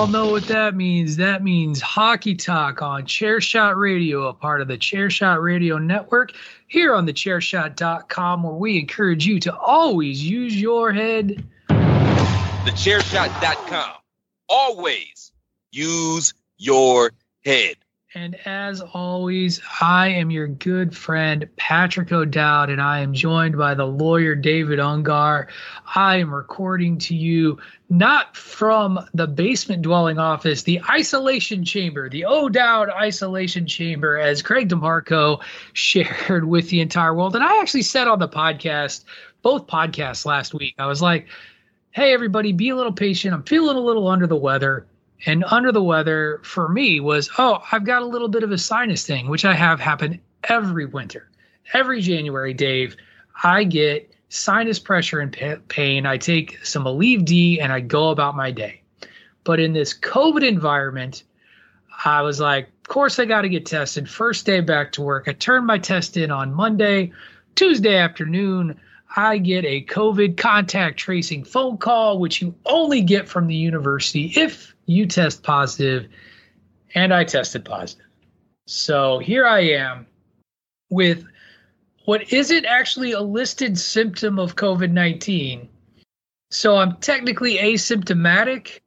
All know what that means. That means Hockey Talk on Chairshot Radio, a part of the Chairshot Radio Network, here on thechairshot.com, where we encourage you to always use your head. The Thechairshot.com. Always use your head. And as always, I am your good friend, Patrick O'Dowd, and I am joined by the lawyer, David Ungar. I am recording to you not from the basement dwelling office, the isolation chamber, the O'Dowd isolation chamber, as Greg DeMarco shared with the entire world. And I actually said on the podcast, both podcasts last week, I was like, hey, everybody, be a little patient. I'm feeling a little under the weather. And under the weather for me was, oh, I've got a little bit of a sinus thing, which I have happen every winter. Every January, Dave, I get sinus pressure and pa- pain. I take some Aleve D and I go about my day. But in this COVID environment, I was like, of course, I got to get tested. First day back to work. I turned my test in on Monday. Tuesday afternoon, I get a COVID contact tracing phone call, which you only get from the university if you test positive, and I tested positive. So here I am with what isn't actually a listed symptom of COVID 19. So I'm technically asymptomatic.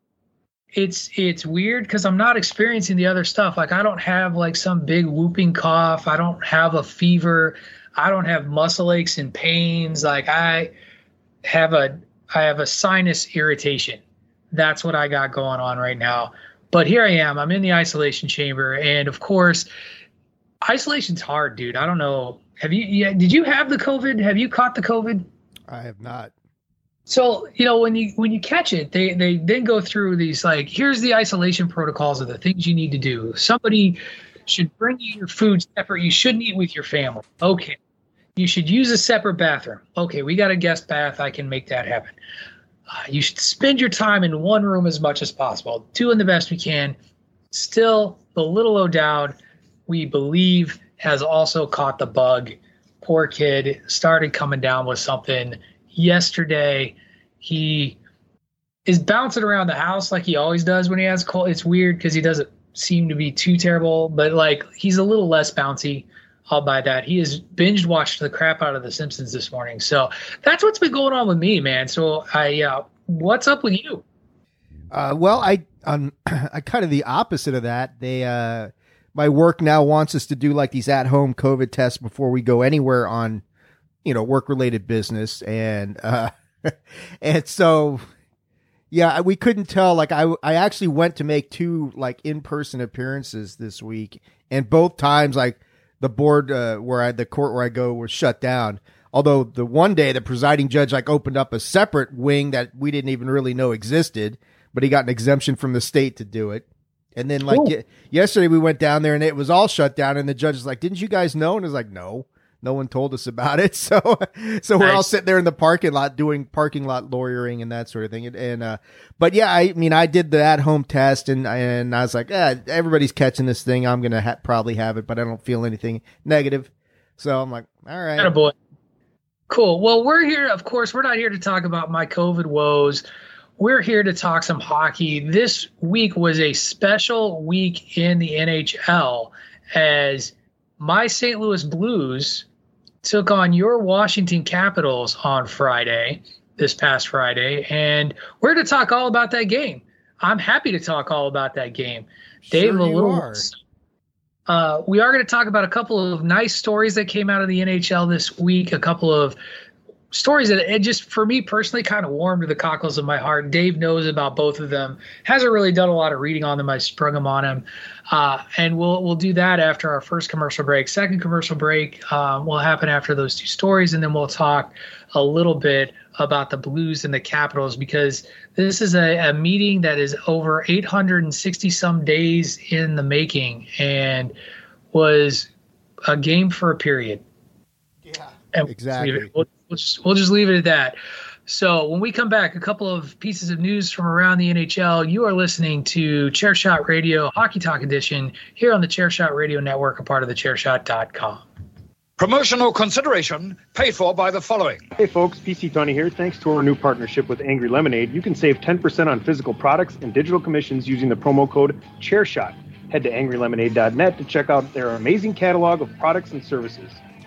It's it's weird because I'm not experiencing the other stuff. Like I don't have like some big whooping cough. I don't have a fever. I don't have muscle aches and pains. Like I have a I have a sinus irritation that's what I got going on right now. But here I am. I'm in the isolation chamber, and of course, isolation's hard, dude. I don't know. Have you? Yeah, did you have the COVID? Have you caught the COVID? I have not. So you know when you when you catch it, they they then go through these like here's the isolation protocols of the things you need to do. Somebody should bring you your food separate. You shouldn't eat with your family. Okay. You should use a separate bathroom. Okay, we got a guest bath. I can make that happen. You should spend your time in one room as much as possible, doing the best we can. Still, the little O'Dowd, we believe, has also caught the bug. Poor kid started coming down with something yesterday. He is bouncing around the house like he always does when he has cold. It's weird because he doesn't seem to be too terrible, but like he's a little less bouncy. I'll buy that. He has binge watched the crap out of The Simpsons this morning. So that's what's been going on with me, man. So I, uh, what's up with you? Uh, well, I, um, I kind of the opposite of that. They, uh, my work now wants us to do like these at home COVID tests before we go anywhere on, you know, work related business. And, uh, and so, yeah, we couldn't tell. Like I, I actually went to make two like in person appearances this week and both times like, the board uh, where I the court where I go was shut down. Although the one day the presiding judge like opened up a separate wing that we didn't even really know existed, but he got an exemption from the state to do it. And then like y- yesterday we went down there and it was all shut down and the judge is like, "Didn't you guys know?" And it's like, "No." No one told us about it. So so we're Nice. all sitting there in the parking lot doing parking lot lawyering and that sort of thing. And, and uh but yeah, I mean I did the at home test and and I was like, eh, everybody's catching this thing. I'm going to ha- probably have it, but I don't feel anything negative. So I'm like, all right. boy. Cool. Well, we're here. Of course, we're not here to talk about my COVID woes. We're here to talk some hockey. This week was a special week in the NHL as my St. Louis Blues took on your Washington Capitals on Friday, this past Friday, and we're going to talk all about that game. I'm happy to talk all about that game. Dave, Sure a you little are. uh, we are going to talk about a couple of nice stories that came out of the NHL this week, a couple of stories that it just for me personally kind of warmed the cockles of my heart. Dave knows about both of them. Hasn't really done a lot of reading on them. I sprung them on him, uh, and we'll we'll do that after our first commercial break. Second commercial break uh, will happen after those two stories, and then we'll talk a little bit about the Blues and the Capitals because this is a, a meeting that is over 860 some days in the making and was a game for a period. Yeah, And exactly. We'll, we'll, just, we'll just leave it at that. So when we come back, a couple of pieces of news from around the NHL. You are listening to Chairshot Radio Hockey Talk Edition here on the Chairshot Radio Network, a part of the Chairshot.com. Promotional consideration paid for by the following. Hey folks, PC Tony here. Thanks to our new partnership with Angry Lemonade, you can save 10% on physical products and digital commissions using the promo code ChairShot. Head to angrylemonade.net to check out their amazing catalog of products and services.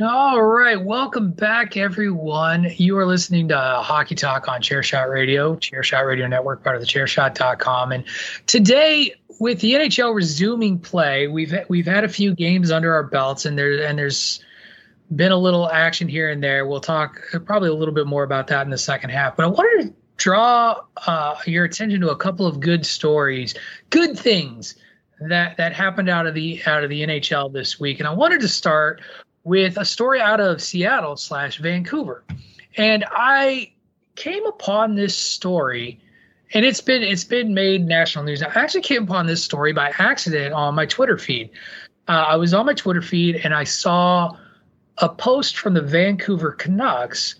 All right, welcome back, everyone. You are listening to Hockey Talk on Chairshot Radio, Chairshot Radio Network, part of the Chairshot.com. And today, with the NHL resuming play, we've we've had a few games under our belts, and there and there's been a little action here and there. We'll talk probably a little bit more about that in the second half. But I wanted to draw uh, your attention to a couple of good stories, good things that that happened out of the out of the NHL this week, and I wanted to start with a story out of Seattle slash Vancouver. And I came upon this story and it's been it's been made national news. I actually came upon this story by accident on my Twitter feed. Uh, I was on my Twitter feed and I saw a post from the Vancouver Canucks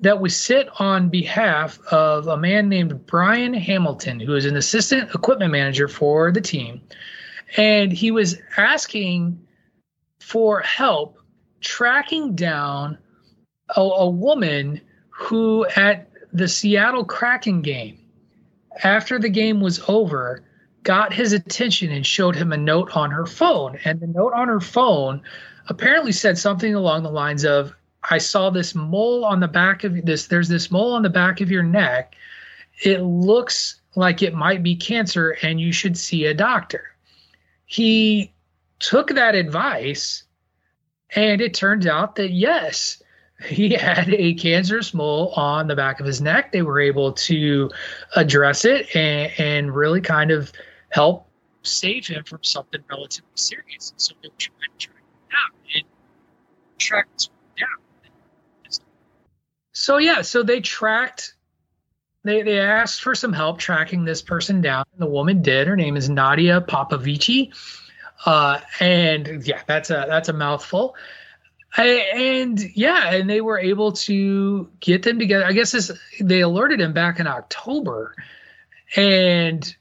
that was sent on behalf of a man named Brian Hamilton, who is an assistant equipment manager for the team. And he was asking for help tracking down a, a woman who, at the Seattle Kraken game, after the game was over, got his attention and showed him a note on her phone. And the note on her phone apparently said something along the lines of, I saw this mole on the back of this, there's this mole on the back of your neck. It looks like it might be cancer and you should see a doctor. He took that advice and it turns out that yes, he had a cancerous mole on the back of his neck. They were able to address it and, and really kind of help save him from something relatively serious. So they were trying to track him down and down. So yeah, so they tracked. They they asked for some help tracking this person down. The woman did. Her name is Nadia Popovici. Uh, and yeah, that's a that's a mouthful. I, and yeah, and they were able to get them together. I guess this they alerted him back in October, and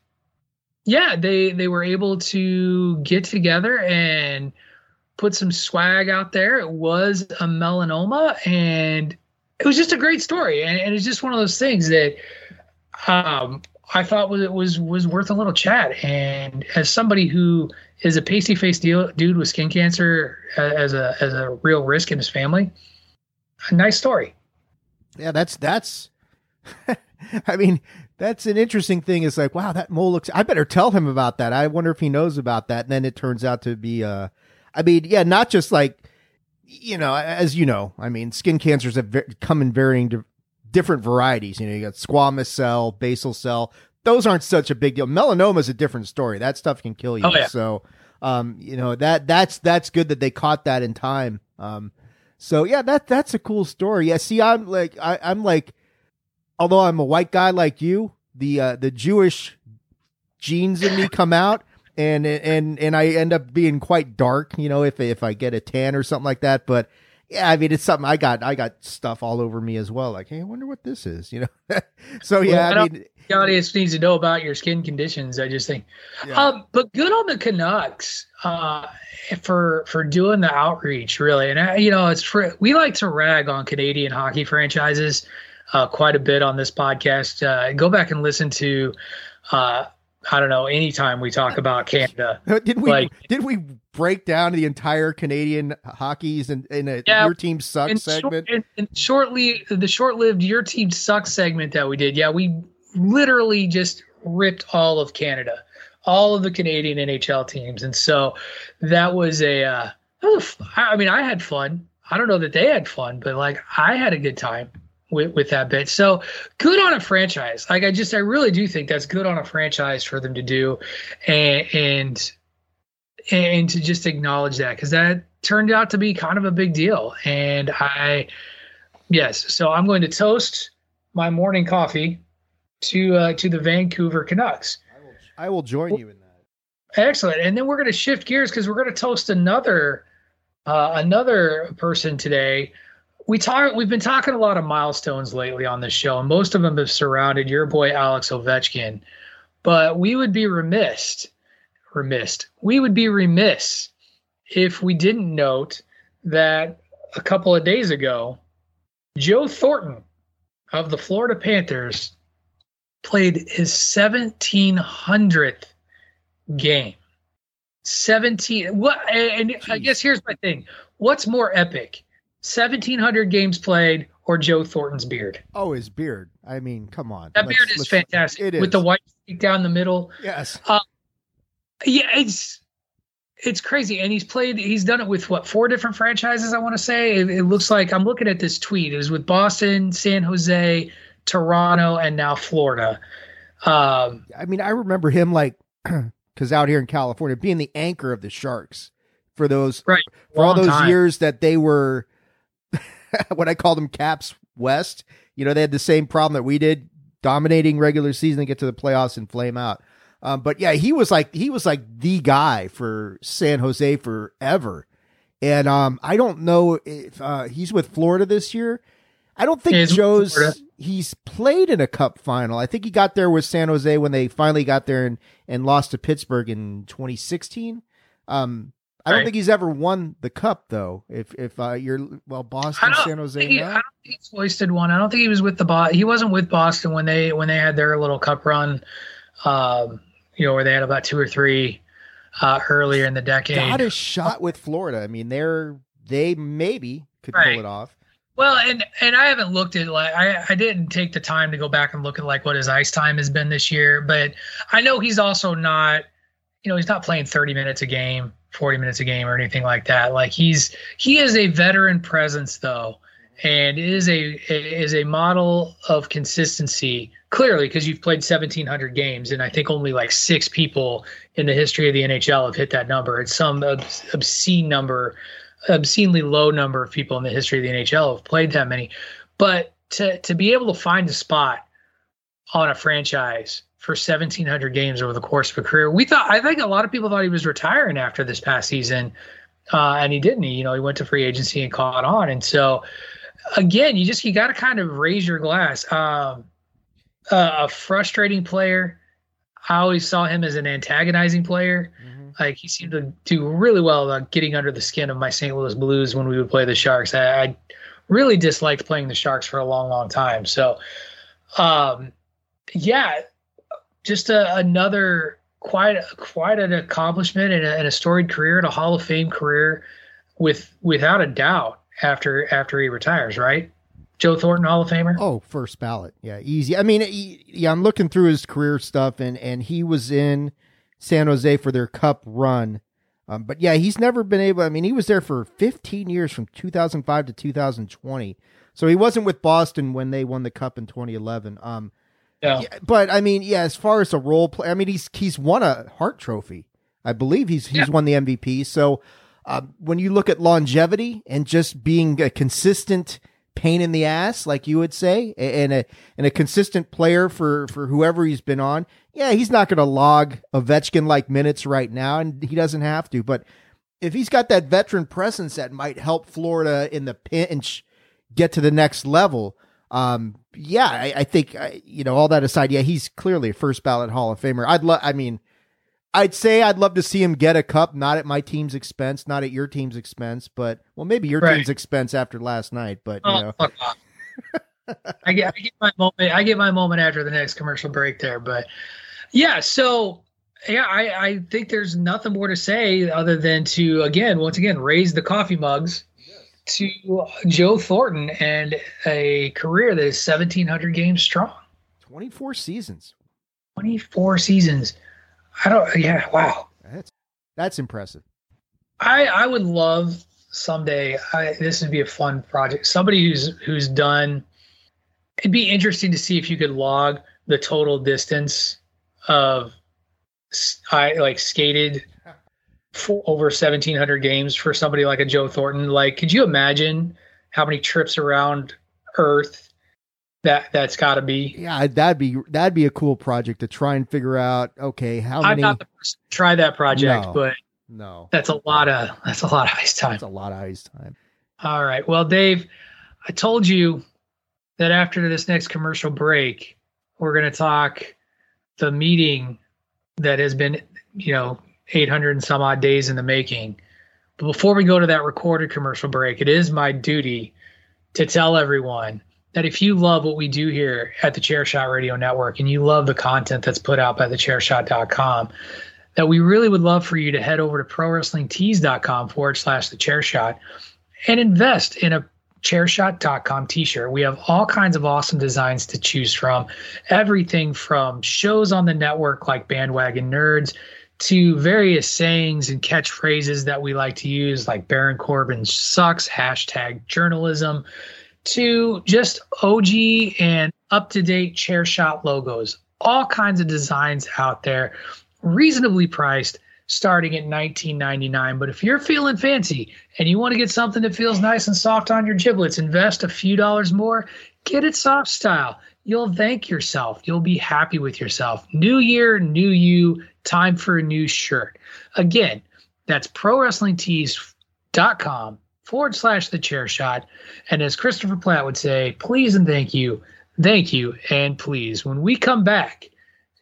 yeah, they they were able to get together and put some swag out there. It was a melanoma, and it was just a great story. And, and it's just one of those things that um, I thought was was was worth a little chat. And as somebody who is a pasty faced dude with skin cancer as a as a real risk in his family, a nice story. Yeah, that's that's. I mean, that's an interesting thing. Is like, wow, that mole looks. I better tell him about that. I wonder if he knows about that. And then it turns out to be. Uh, I mean, yeah, not just like, you know, as you know, I mean, skin cancers have ve- come in varying di- different varieties. You know, you got squamous cell, basal cell. Those aren't such a big deal. Melanoma is a different story. That stuff can kill you. Oh, yeah. So, um, you know that that's that's good that they caught that in time. Um, so yeah, that that's a cool story. Yeah, see, I'm like I, I'm like, although I'm a white guy like you, the uh, the Jewish genes in me come out, and and and I end up being quite dark. You know, if if I get a tan or something like that. But yeah, I mean, it's something I got. I got stuff all over me as well. Like, hey, I wonder what this is. You know. so yeah, Well, I I mean, The audience needs to know about your skin conditions. I just think, Yeah. um, but good on the Canucks uh, for for doing the outreach, really. And I, you know, it's for we like to rag on Canadian hockey franchises uh, quite a bit on this podcast. Uh, go back and listen to. I don't know. Anytime we talk about Canada, did we Like- did we break down the entire Canadian hockey's in, in a Yeah, your team sucks in, segment? short, in, in shortly the short-lived your team sucks segment that we did yeah we literally just ripped all of canada all of the canadian nhl teams and so that was a uh that was a f- I mean i had fun i don't know that they had fun but like i had a good time with, with that bit so good on a franchise like i just i really do think that's good on a franchise for them to do and and and to just acknowledge that because that turned out to be kind of a big deal. And I, yes, so I'm going to toast my morning coffee to uh, to the Vancouver Canucks. I will join you in that. Excellent. And then we're going to shift gears because we're going to toast another uh, another person today. We talk. We've been talking a lot of milestones lately on this show, and most of them have surrounded your boy Alex Ovechkin. But we would be remiss, remiss. We would be remiss if we didn't note that a couple of days ago, Joe Thornton of the Florida Panthers played his 1700th game. 17 what and I guess here's my thing. What's more epic? 1700 games played or Joe Thornton's beard? Oh, his beard. I mean, come on. That Let's- beard is fantastic It is. with the white streak down the middle. Yes. Yeah, it's it's crazy, and he's played. He's done it with what four different franchises? I want to say. It, it looks like I'm looking at this tweet. It was with Boston, San Jose, Toronto, and now Florida. Um, I mean, I remember him like because out here in California, being the anchor of the Sharks for those Right. for all those time. years that they were what I call them Caps West. You know, they had the same problem that we did, dominating regular season, and get to the playoffs and flame out. Um, but yeah, he was like he was like the guy for San Jose forever. And um, I don't know if uh, he's with Florida this year. I don't think he's Joe's he's played in a cup final. I think he got there with San Jose when they finally got there and, and lost to Pittsburgh in 2016. Um, I don't Right. think he's ever won the cup though. If if uh, you're well, Boston, San Jose, he, I don't think he's hoisted one. I don't think he was with the Bo- He wasn't with Boston when they when they had their little cup run. Um, you know, where they had about two or three uh, earlier in the decade. got a shot with Florida. I mean, they're they maybe could Right. pull it off. Well, and and I haven't looked at like I I didn't take the time to go back and look at like what his ice time has been this year, but I know he's also not, you know, he's not playing 30 minutes a game, 40 minutes a game or anything like that. Like he's he is a veteran presence though, and is a is a model of consistency clearly because you've played 1700 games and I think only like 6 people in the history of the NHL have hit that number. It's some obs- obscene number obscenely low number of people in the history of the NHL have played that many. But to to be able to find a spot on a franchise for 1700 games over the course of a career, we thought I think a lot of people thought he was retiring after this past season, uh, and he didn't. He, you know, he went to free agency and caught on, and so again, you just you got to kind of raise your glass. Um, uh, a frustrating player. I always saw him as an antagonizing player. Like he seemed to do really well about getting under the skin of my St. Louis Blues when we would play the Sharks. I, I really disliked playing the Sharks for a long, long time. So, um, yeah, just a, another quite quite an accomplishment and a, and a storied career and a Hall of Fame career, with without a doubt. after after he retires, right? Joe Thornton Hall of Famer. Oh, first ballot. Yeah, easy. I mean, yeah, I'm looking through his career stuff, and and he was in San Jose for their Cup run. Um, but yeah, he's never been able. I mean, he was there for 15 years, from 2005 to 2020. So he wasn't with Boston when they won the Cup in 2011. Um, Yeah. yeah, but I mean, yeah, as far as a role play, I mean, he's he's won a Hart Trophy. I believe he's he's Yeah. won the MVP. So um, when you look at longevity and just being a consistent pain in the ass, like you would say, and a and a consistent player for for whoever he's been on, yeah, he's not going to log Ovechkin like minutes right now, and he doesn't have to. But if he's got that veteran presence that might help Florida in the pinch get to the next level, um, yeah, I, I think I, you know all that aside, yeah, he's clearly a first ballot Hall of Famer. I'd love, I mean, I'd say I'd love to see him get a cup, not at my team's expense, not at your team's expense, but well, maybe your Right. team's expense after last night, but you Oh, know, fuck off. I get I get my moment. I get my moment after the next commercial break there, but yeah. So yeah, I I think there's nothing more to say other than to again, once again, raise the coffee mugs to Joe Thornton and a career that is 1,700 games strong, 24 seasons. 24 seasons. I don't. Yeah. Wow. That's that's impressive. I I would love someday. I, this would be a fun project. Somebody who's who's done. It'd be interesting to see if you could log the total distance of I like skated over 1700 games for somebody like a Joe Thornton. Like, could you imagine how many trips around Earth that that's got to be? Yeah, that'd be that'd be a cool project to try and figure out. Okay, how many? I'm many? not the person to try that project, No. but no, that's a lot of that's a lot of ice time. that's a lot of ice time. All right. Well, Dave, I told you that after this next commercial break, we're going to talk the meeting that has been, you know, 800 and some odd days in the making. But before we go to that recorded commercial break, it is my duty to tell everyone that if you love what we do here at the Chairshot Radio Network and you love the content that's put out by the thechairshot.com, that we really would love for you to head over to prowrestlingtees.com forward slash the chair shot and invest in a chairshot.com t-shirt. We have all kinds of awesome designs to choose from. Everything from shows on the network like Bandwagon Nerds to various sayings and catchphrases that we like to use like Baron Corbin sucks, hashtag journalism, to just OG and up-to-date chair shot logos. All kinds of designs out there, reasonably priced starting at 19.99 but if you're feeling fancy and you want to get something that feels nice and soft on your giblets invest a few dollars more get it soft style. You'll thank yourself. You'll be happy with yourself. New year new you time for a new shirt again that's prowrestlingtees.com forward slash the chair shot and as christopher platt would say please and thank you thank you and please when we come back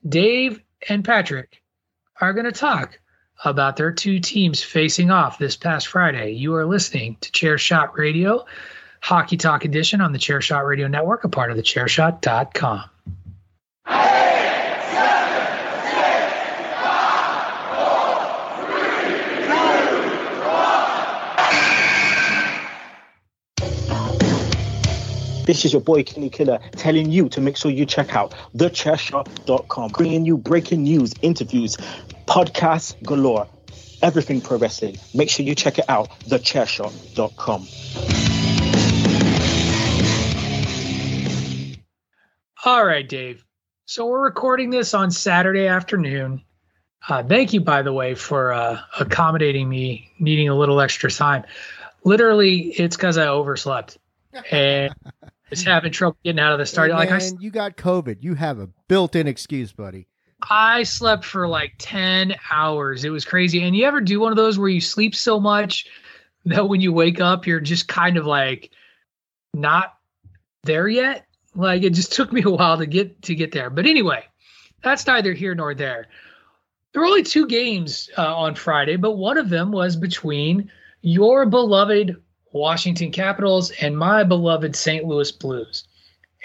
dave and patrick are going to talk about their two teams facing off this past Friday. You are listening to Chair Shot Radio, Hockey Talk Edition on the Chair Shot Radio Network, a part of the chairshot.com. This is your boy Kenny Killer telling you to make sure you check out thechairshot.com, bringing you breaking news, interviews, podcasts galore, everything pro wrestling. Make sure you check it out, thechairshot.com. All right, Dave. So we're recording this on Saturday afternoon. Uh, thank you, by the way, for uh, accommodating me needing a little extra time. Literally, it's because I overslept and was having trouble getting out of the start. Hey, like I, man, you got COVID. You have a built-in excuse, buddy. I slept for like 10 hours. It was crazy. And you ever do one of those where you sleep so much that when you wake up, you're just kind of like not there yet? Like it just took me a while to get to get there. But anyway, that's neither here nor there. There were only two games uh, on Friday, but one of them was between your beloved Washington Capitals and my beloved St. Louis Blues.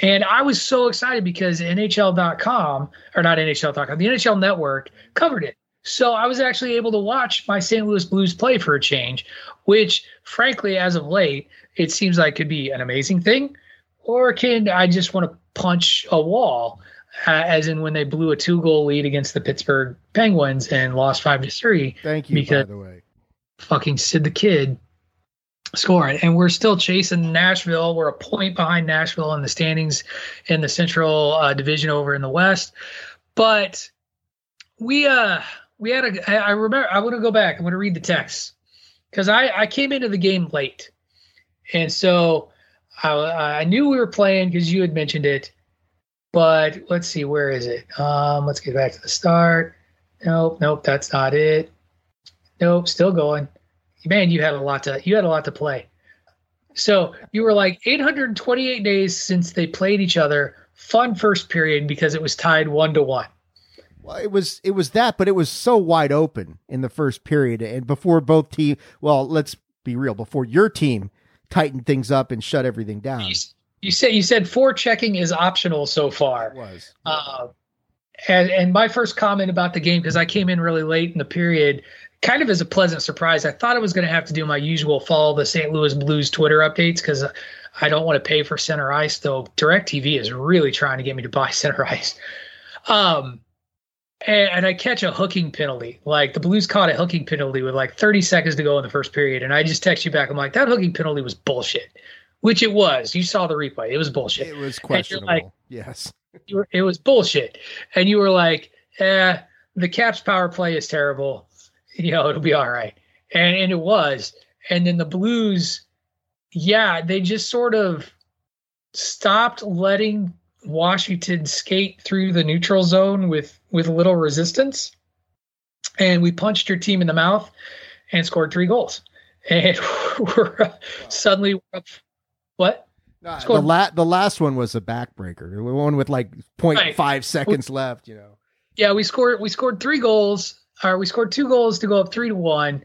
And I was so excited because NHL.com, or not NHL.com, the NHL network covered it. So I was actually able to watch my St. Louis Blues play for a change, which, frankly, as of late, it seems like could be an amazing thing, or can I just want to punch a wall, uh, as in when they blew a two goal lead against the Pittsburgh Penguins and lost five to three. Thank you, because by the way. fucking Sid the Kid scoring. And we're still chasing Nashville. We're a point behind Nashville in the standings in the Central uh, Division over in the West. But we uh we had a I remember I want to go back. I'm going to read the text because I I came into the game late, and so I I knew we were playing because you had mentioned it. But let's see, where is it? Um, let's get back to the start. Nope, nope, that's not it. Nope, still going. Man, you had a lot to you had a lot to play. So you were like 828 days since they played each other. Fun first period because it was tied one to one. Well, it was it was that, but it was so wide open in the first period, and before both team. Well, let's be real. Before your team tightened things up and shut everything down, You, you said you said forechecking is optional so far. it was. Uh, and, and my first comment about the game, because I came in really late in the period, kind of as a pleasant surprise. I thought I was going to have to do my usual follow the St. Louis Blues Twitter updates because I don't want to pay for center ice, though DirecTV is really trying to get me to buy center ice. Um, and, and I catch a hooking penalty. Like the Blues caught a hooking penalty with like 30 seconds to go in the first period. And I just text you back. I'm like, that hooking penalty was bullshit, which it was. You saw the replay. It was bullshit. It was questionable. like, yes. You were, it was bullshit. And you were like, eh, the Caps power play is terrible. You know, it'll be all right. And and it was. And then the Blues, yeah, they just sort of stopped letting Washington skate through the neutral zone with with little resistance. And we punched your team in the mouth and scored three goals. And we're suddenly we're up. What? No, the Scored- la- the last one was a backbreaker. The one with like 0.5 Right. seconds left. You know. Yeah, we scored we scored three goals. Or we scored two goals to go up three to one,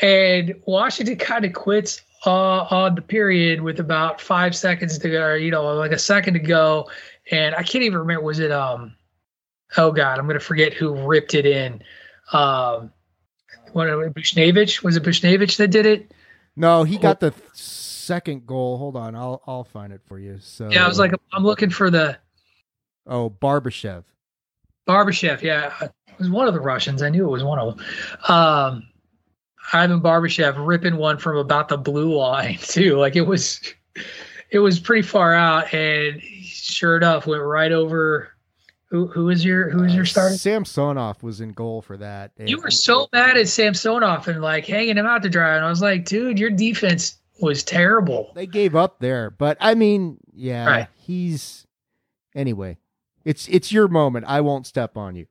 and Washington kind of quits uh, on the period with about five seconds to go, or you know, like a second to go, and I can't even remember was it um, oh god, I'm gonna forget who ripped it in. Um, what Buchnevich was it Buchnevich that did it? No, he got the th- second goal. Hold on, I'll I'll find it for you. So Yeah, I was like, I'm looking for the oh, Barbashev. Barbashev, yeah, it was one of the Russians. I knew it was one of them. Um, Ivan Barbashev ripping one from about the blue line too. Like it was, it was pretty far out, and sure enough, went right over. Who who is your who is your starter? Samsonov was in goal for that. You were so mad at Samsonov and like hanging him out to dry, and I was like, dude, your defense was terrible. They gave up there, but I mean, yeah, Right. he's anyway. It's it's your moment. I won't step on you.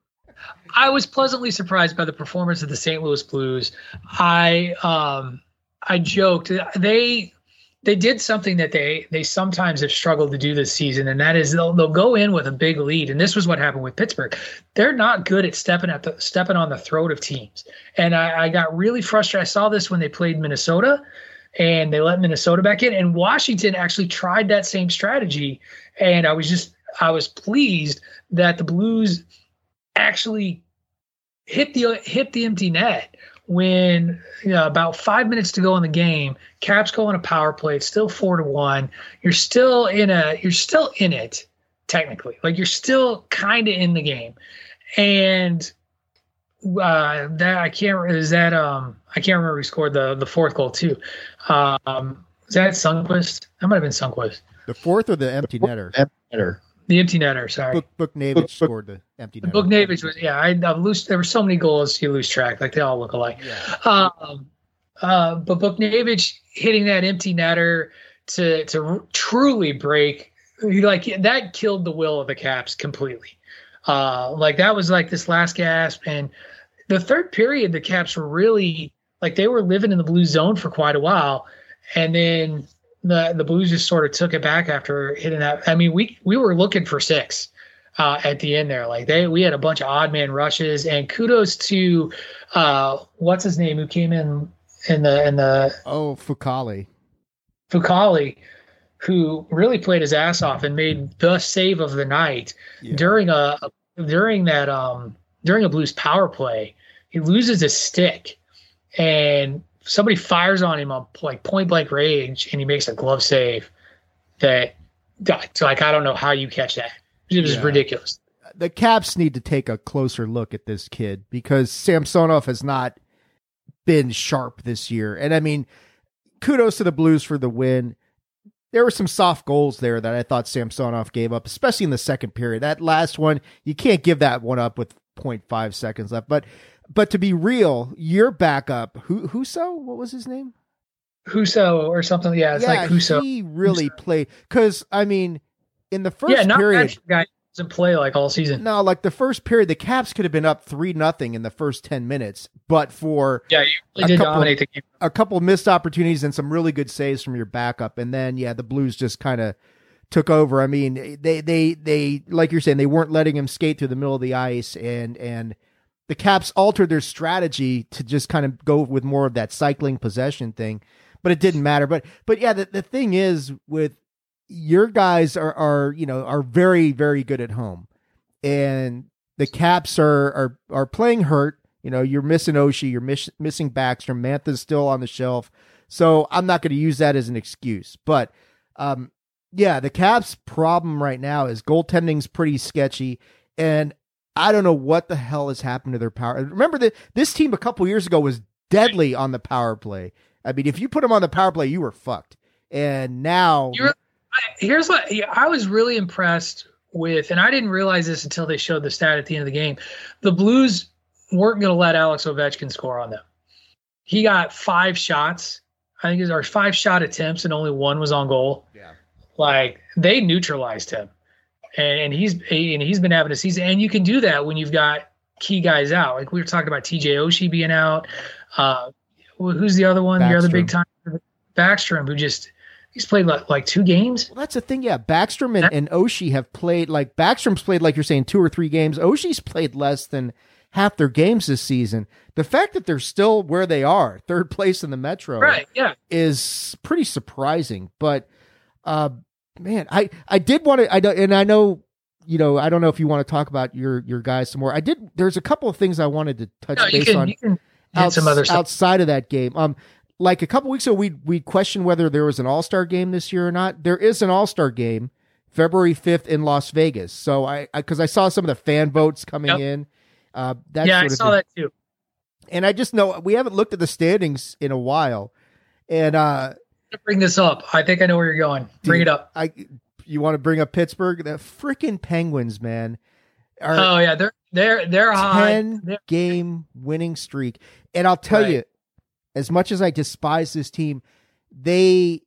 I was pleasantly surprised by the performance of the St. Louis Blues. I um I joked they they did something that they they sometimes have struggled to do this season, and that is they'll they'll go in with a big lead, and this was what happened with Pittsburgh. They're not good at stepping at the stepping on the throat of teams, and I, I got really frustrated. I saw this when they played Minnesota, and they let Minnesota back in, and Washington actually tried that same strategy, and I was just I was pleased that the Blues actually hit the hit the empty net when you know, about five minutes to go in the game. Caps go on a power play. It's still four to one. You're still in a you're still in it technically. Like you're still kind of in the game, and uh, that I can't is that um I can't remember who scored the the fourth goal too. Um, is that Sundqvist? That might have been Sundqvist. The fourth or the empty netter. Better. The empty netter. Sorry. Book Buchnevich scored the empty netter. Buchnevich was yeah. I, I lose. There were so many goals you lose track. Like they all look alike. Um, uh, but Buchnevich hitting that empty netter to to r- truly break like that killed the will of the Caps completely. Uh, like that was like this last gasp, and the third period the Caps were really like they were living in the blue zone for quite a while, and then the the Blues just sort of took it back after hitting that. I mean, we we were looking for six uh, at the end there. Like they, we had a bunch of odd man rushes, and kudos to uh, what's his name who came in in the in the Oh, Fucale. Fucale, who really played his ass off and made the save of the night during a during that um during a Blues power play. He loses his stick and somebody fires on him on like point blank range and he makes a glove save, that that- like I don't know how you catch that. It was Yeah. ridiculous. the Caps need to take a closer look at this kid because Samsonov has not been sharp this year. And I mean, kudos to the Blues for the win. There were some soft goals there that I thought Samsonov gave up, especially in the second period. That last one, you can't give that one up with 0.5 seconds left. But but to be real, your backup, who Husso, what was his name? Husso or something. Yeah, it's like Husso. he really played because I mean, in the first yeah, not period, guy doesn't play like all season. no, like the first period, the Caps could have been up three nothing in the first ten minutes, but for Yeah, you A really did couple- dominate the game. a couple missed opportunities and some really good saves from your backup, and then yeah, the Blues just kind of took over. I mean, they they they like you're saying they weren't letting him skate through the middle of the ice, and and the Caps altered their strategy to just kind of go with more of that cycling possession thing, but it didn't matter. But but yeah, the the thing is with your guys are are you know are very very good at home, and the Caps are are are playing hurt. You know, you're missing Oshie, you're miss, missing Baxter, Mantha's still on the shelf. So I'm not going to use that as an excuse. But um, yeah, the Caps' problem right now is goaltending's pretty sketchy, and I don't know what the hell has happened to their power. Remember that this team a couple years ago was deadly on the power play. I mean, if you put them on the power play, you were fucked. And now, You're, here's what I was really impressed with, and I didn't realize this until they showed the stat at the end of the game. The Blues weren't going to let Alex Ovechkin score on them. He got five shots, I think it was our five shot attempts, and only one was on goal. Yeah. Like they neutralized him, and, and he's and he's been having a season. And you can do that when you've got key guys out. Like we were talking about T.J. Oshie being out. Uh, who's the other one? The other big time Backstrom, who just he's played like, like two games. Well, that's the thing. Yeah, Backstrom and, and Oshie have played like Backstrom's played like you're saying two or three games. Oshie's played less than half their games this season. The fact that they're still where they are, third place in the Metro, Right? Yeah. is pretty surprising. But uh, man, I I did want to. I don't, and I know you know I don't know if you want to talk about your your guys some more. I did. There's a couple of things I wanted to touch No, base can on you can hit some other stuff. outside of that game. Um, like a couple weeks ago, we we questioned whether there was an All Star game this year or not. There is an All Star game, February fifth in Las Vegas. So I because I, saw some of the fan votes coming Yep. in. Uh, that yeah, I saw thing. that too. And I just know we haven't looked at the standings in a while, and uh, Bring this up. I think I know where you're going. Bring Dude, it up. I you want to bring up Pittsburgh? The freaking Penguins, man, Oh yeah, they're they're they're high. ten They're- game winning streak. And I'll tell Right. you, as much as I despise this team, they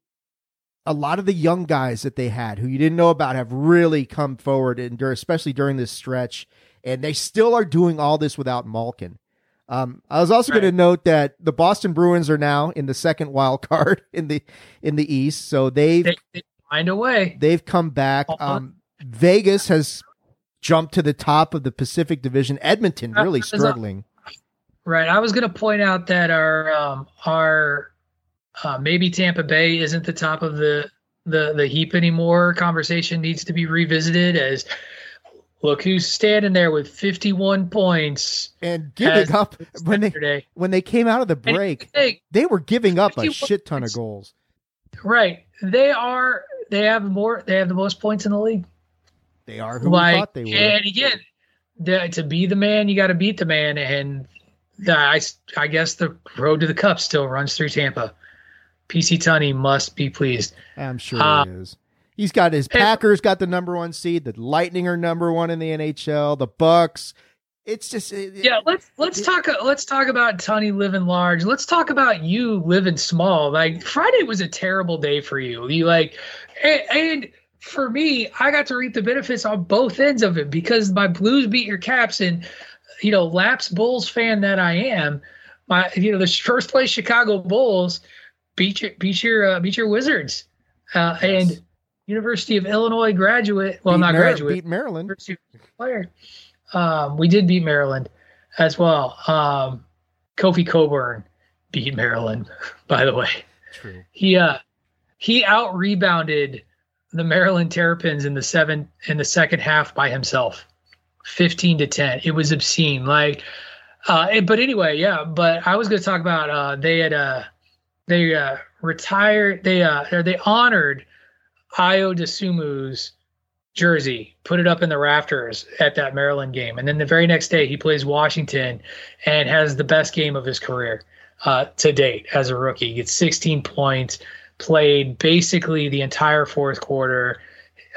a lot of the young guys that they had who you didn't know about have really come forward and especially during this stretch and they still are doing all this without Malkin. Um, I was also going to note that the Boston Bruins are now in the second wild card in the in the East, so they've They, they find a way. They've come back. Um, Vegas has jumped to the top of the Pacific Division. Edmonton really struggling. Right. I was going to point out that our um, our uh, maybe Tampa Bay isn't the top of the the the heap anymore. Conversation needs to be revisited. As look who's standing there with 51 points. And giving up when they when they came out of the break, Hey, they were giving up a shit ton of goals. right. They are. They have more. They have the most points in the league. They are who we thought they were. And again, the, to be the man, you got to beat the man. And the, I, I guess the road to the cup still runs through Tampa. PC Tunney must be pleased. I'm sure Uh, he is. He's got his Packers got the number one seed. The Lightning are number one in the NHL. The Bucks. It's just it- Yeah, let's let's talk let's talk about Tunney living large. Let's talk about you living small. Like Friday was a terrible day for you. You like, and, and for me, I got to reap the benefits on both ends of it because my Blues beat your Caps, and you know, Laps Bulls fan that I am, my you know the first place Chicago Bulls beat your beat your uh, beat your Wizards, uh, and University of Illinois graduate. Well, beat not Mar- graduate. beat Maryland. Player. Um, we did beat Maryland as well. Um, Kofi Cockburn beat Maryland, by the way. True. He uh he out rebounded the Maryland Terrapins in the seven in the second half by himself. 15 to 10. It was obscene. Like Uh, but anyway, yeah. But I was going to talk about uh, they had uh, they uh, retired. They uh, they honored Ayo Dosunmu's jersey, put it up in the rafters at that Maryland game, and then the very next day he plays Washington and has the best game of his career uh, to date as a rookie. He gets 16 points, played basically the entire fourth quarter.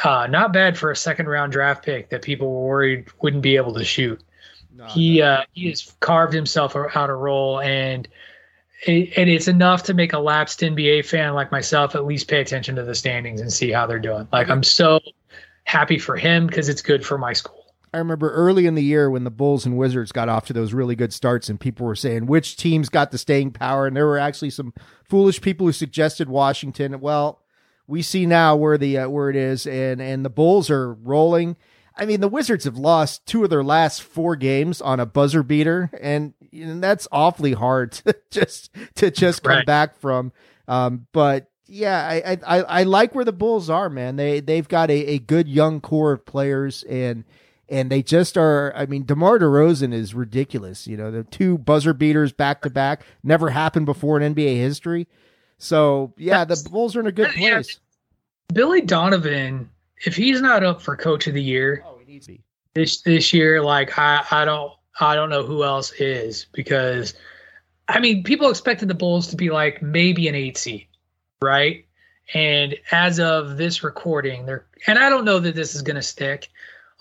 Uh, not bad for a second round draft pick that people were worried wouldn't be able to shoot. No, he no. Uh, he has carved himself out a role, and it, and it's enough to make a lapsed NBA fan like myself at least pay attention to the standings and see how they're doing. Like I'm so happy for him because it's good for my school. I remember early in the year when the Bulls and Wizards got off to those really good starts, and people were saying which teams got the staying power, and there were actually some foolish people who suggested Washington. Well, we see now where the uh, where it is, and and the Bulls are rolling. I mean, the Wizards have lost two of their last four games on a buzzer beater, and, and that's awfully hard to just to just come right. back from. Um, but yeah, I, I I like where the Bulls are, man. They they've got a, a good young core of players, and and they just are. I mean, DeMar DeRozan is ridiculous. You know, the two buzzer beaters back to back never happened before in NBA history. So yeah, the Bulls are in a good place. Billy Donovan, if he's not up for Coach of the Year oh, he needs to be. this this year, like I I don't I don't know who else is because I mean people expected the Bulls to be like maybe an eight seed, right? And as of this recording, they're and I don't know that this is going to stick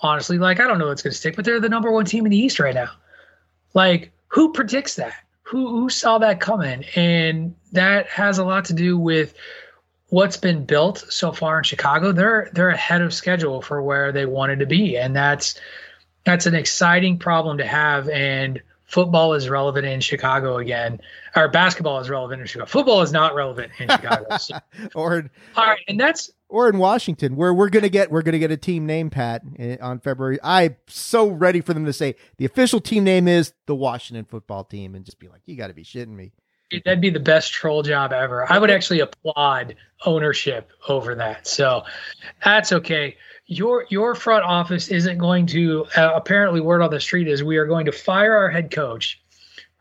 honestly. Like, I don't know what's going to stick, but they're the number one team in the East right now. Like, who predicts that? Who who saw that coming? And that has a lot to do with what's been built so far in Chicago. They're they're ahead of schedule for where they wanted to be, and that's that's an exciting problem to have. And football is relevant in Chicago again, or basketball is relevant in Chicago. Football is not relevant in Chicago. So. or all right, and that's or in Washington, where we're gonna get we're gonna get a team name, Pat, eh, on February. I'm so ready for them to say the official team name is the Washington Football Team, and just be like, you got to be shitting me. That'd be the best troll job ever. I would actually applaud ownership over that. So that's okay. Your your front office isn't going to. Uh, apparently, word on the street is we are going to fire our head coach,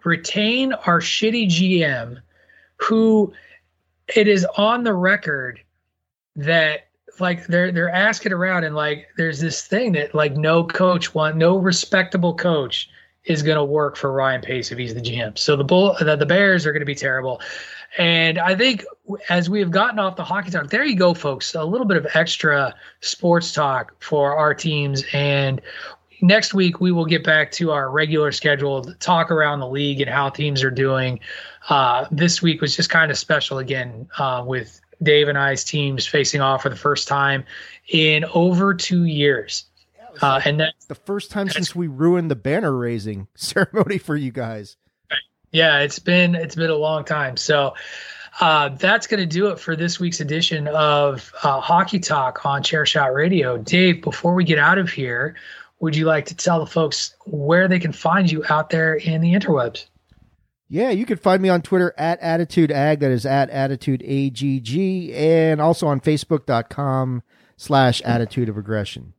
retain our shitty GM, who it is on the record that like they're they're asking around and like there's this thing that like no coach want no respectable coach is going to work for Ryan Pace if he's the GM. So the bull the, the Bears are going to be terrible. And I think as we have gotten off the hockey talk, there you go, folks. A little bit of extra sports talk for our teams. And next week we will get back to our regular scheduled talk around the league and how teams are doing. Uh, this week was just kind of special again uh, with Dave and I's teams facing off for the first time in over two years. Uh, and that's the first time since we ruined the banner raising ceremony for you guys. Yeah, it's been it's been a long time. So uh, that's going to do it for this week's edition of uh, Hockey Talk on Chairshot Radio. Dave, before we get out of here, would you like to tell the folks where they can find you out there in the interwebs? Yeah, you can find me on Twitter at Attitude Ag. That is at Attitude AGG, and also on Facebook.com slash Attitude of Aggression.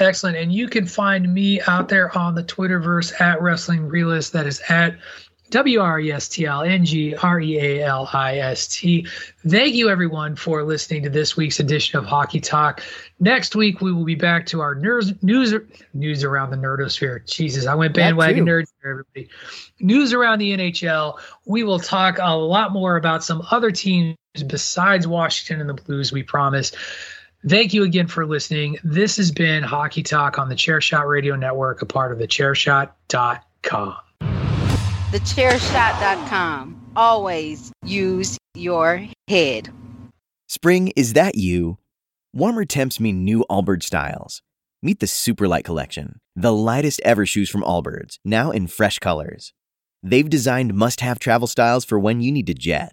Excellent. And you can find me out there on the Twitterverse at Wrestling Realist. That is at W R E S T L N G R E A L I S T. Thank you, everyone, for listening to this week's edition of Hockey Talk. Next week, we will be back to our news news, news around the nerdosphere. Jesus, I went bandwagon nerds here, everybody. News around the NHL. We will talk a lot more about some other teams besides Washington and the Blues, we promise. Thank you again for listening. This has been Hockey Talk on the Chairshot Radio Network, a part of the Chairshot.com. TheChairShot.com. Always use your head. Spring, is that you? Warmer temps mean new Allbirds styles. Meet the Superlight Collection, the lightest ever shoes from Allbirds, now in fresh colors. They've designed must have travel styles for when you need to jet.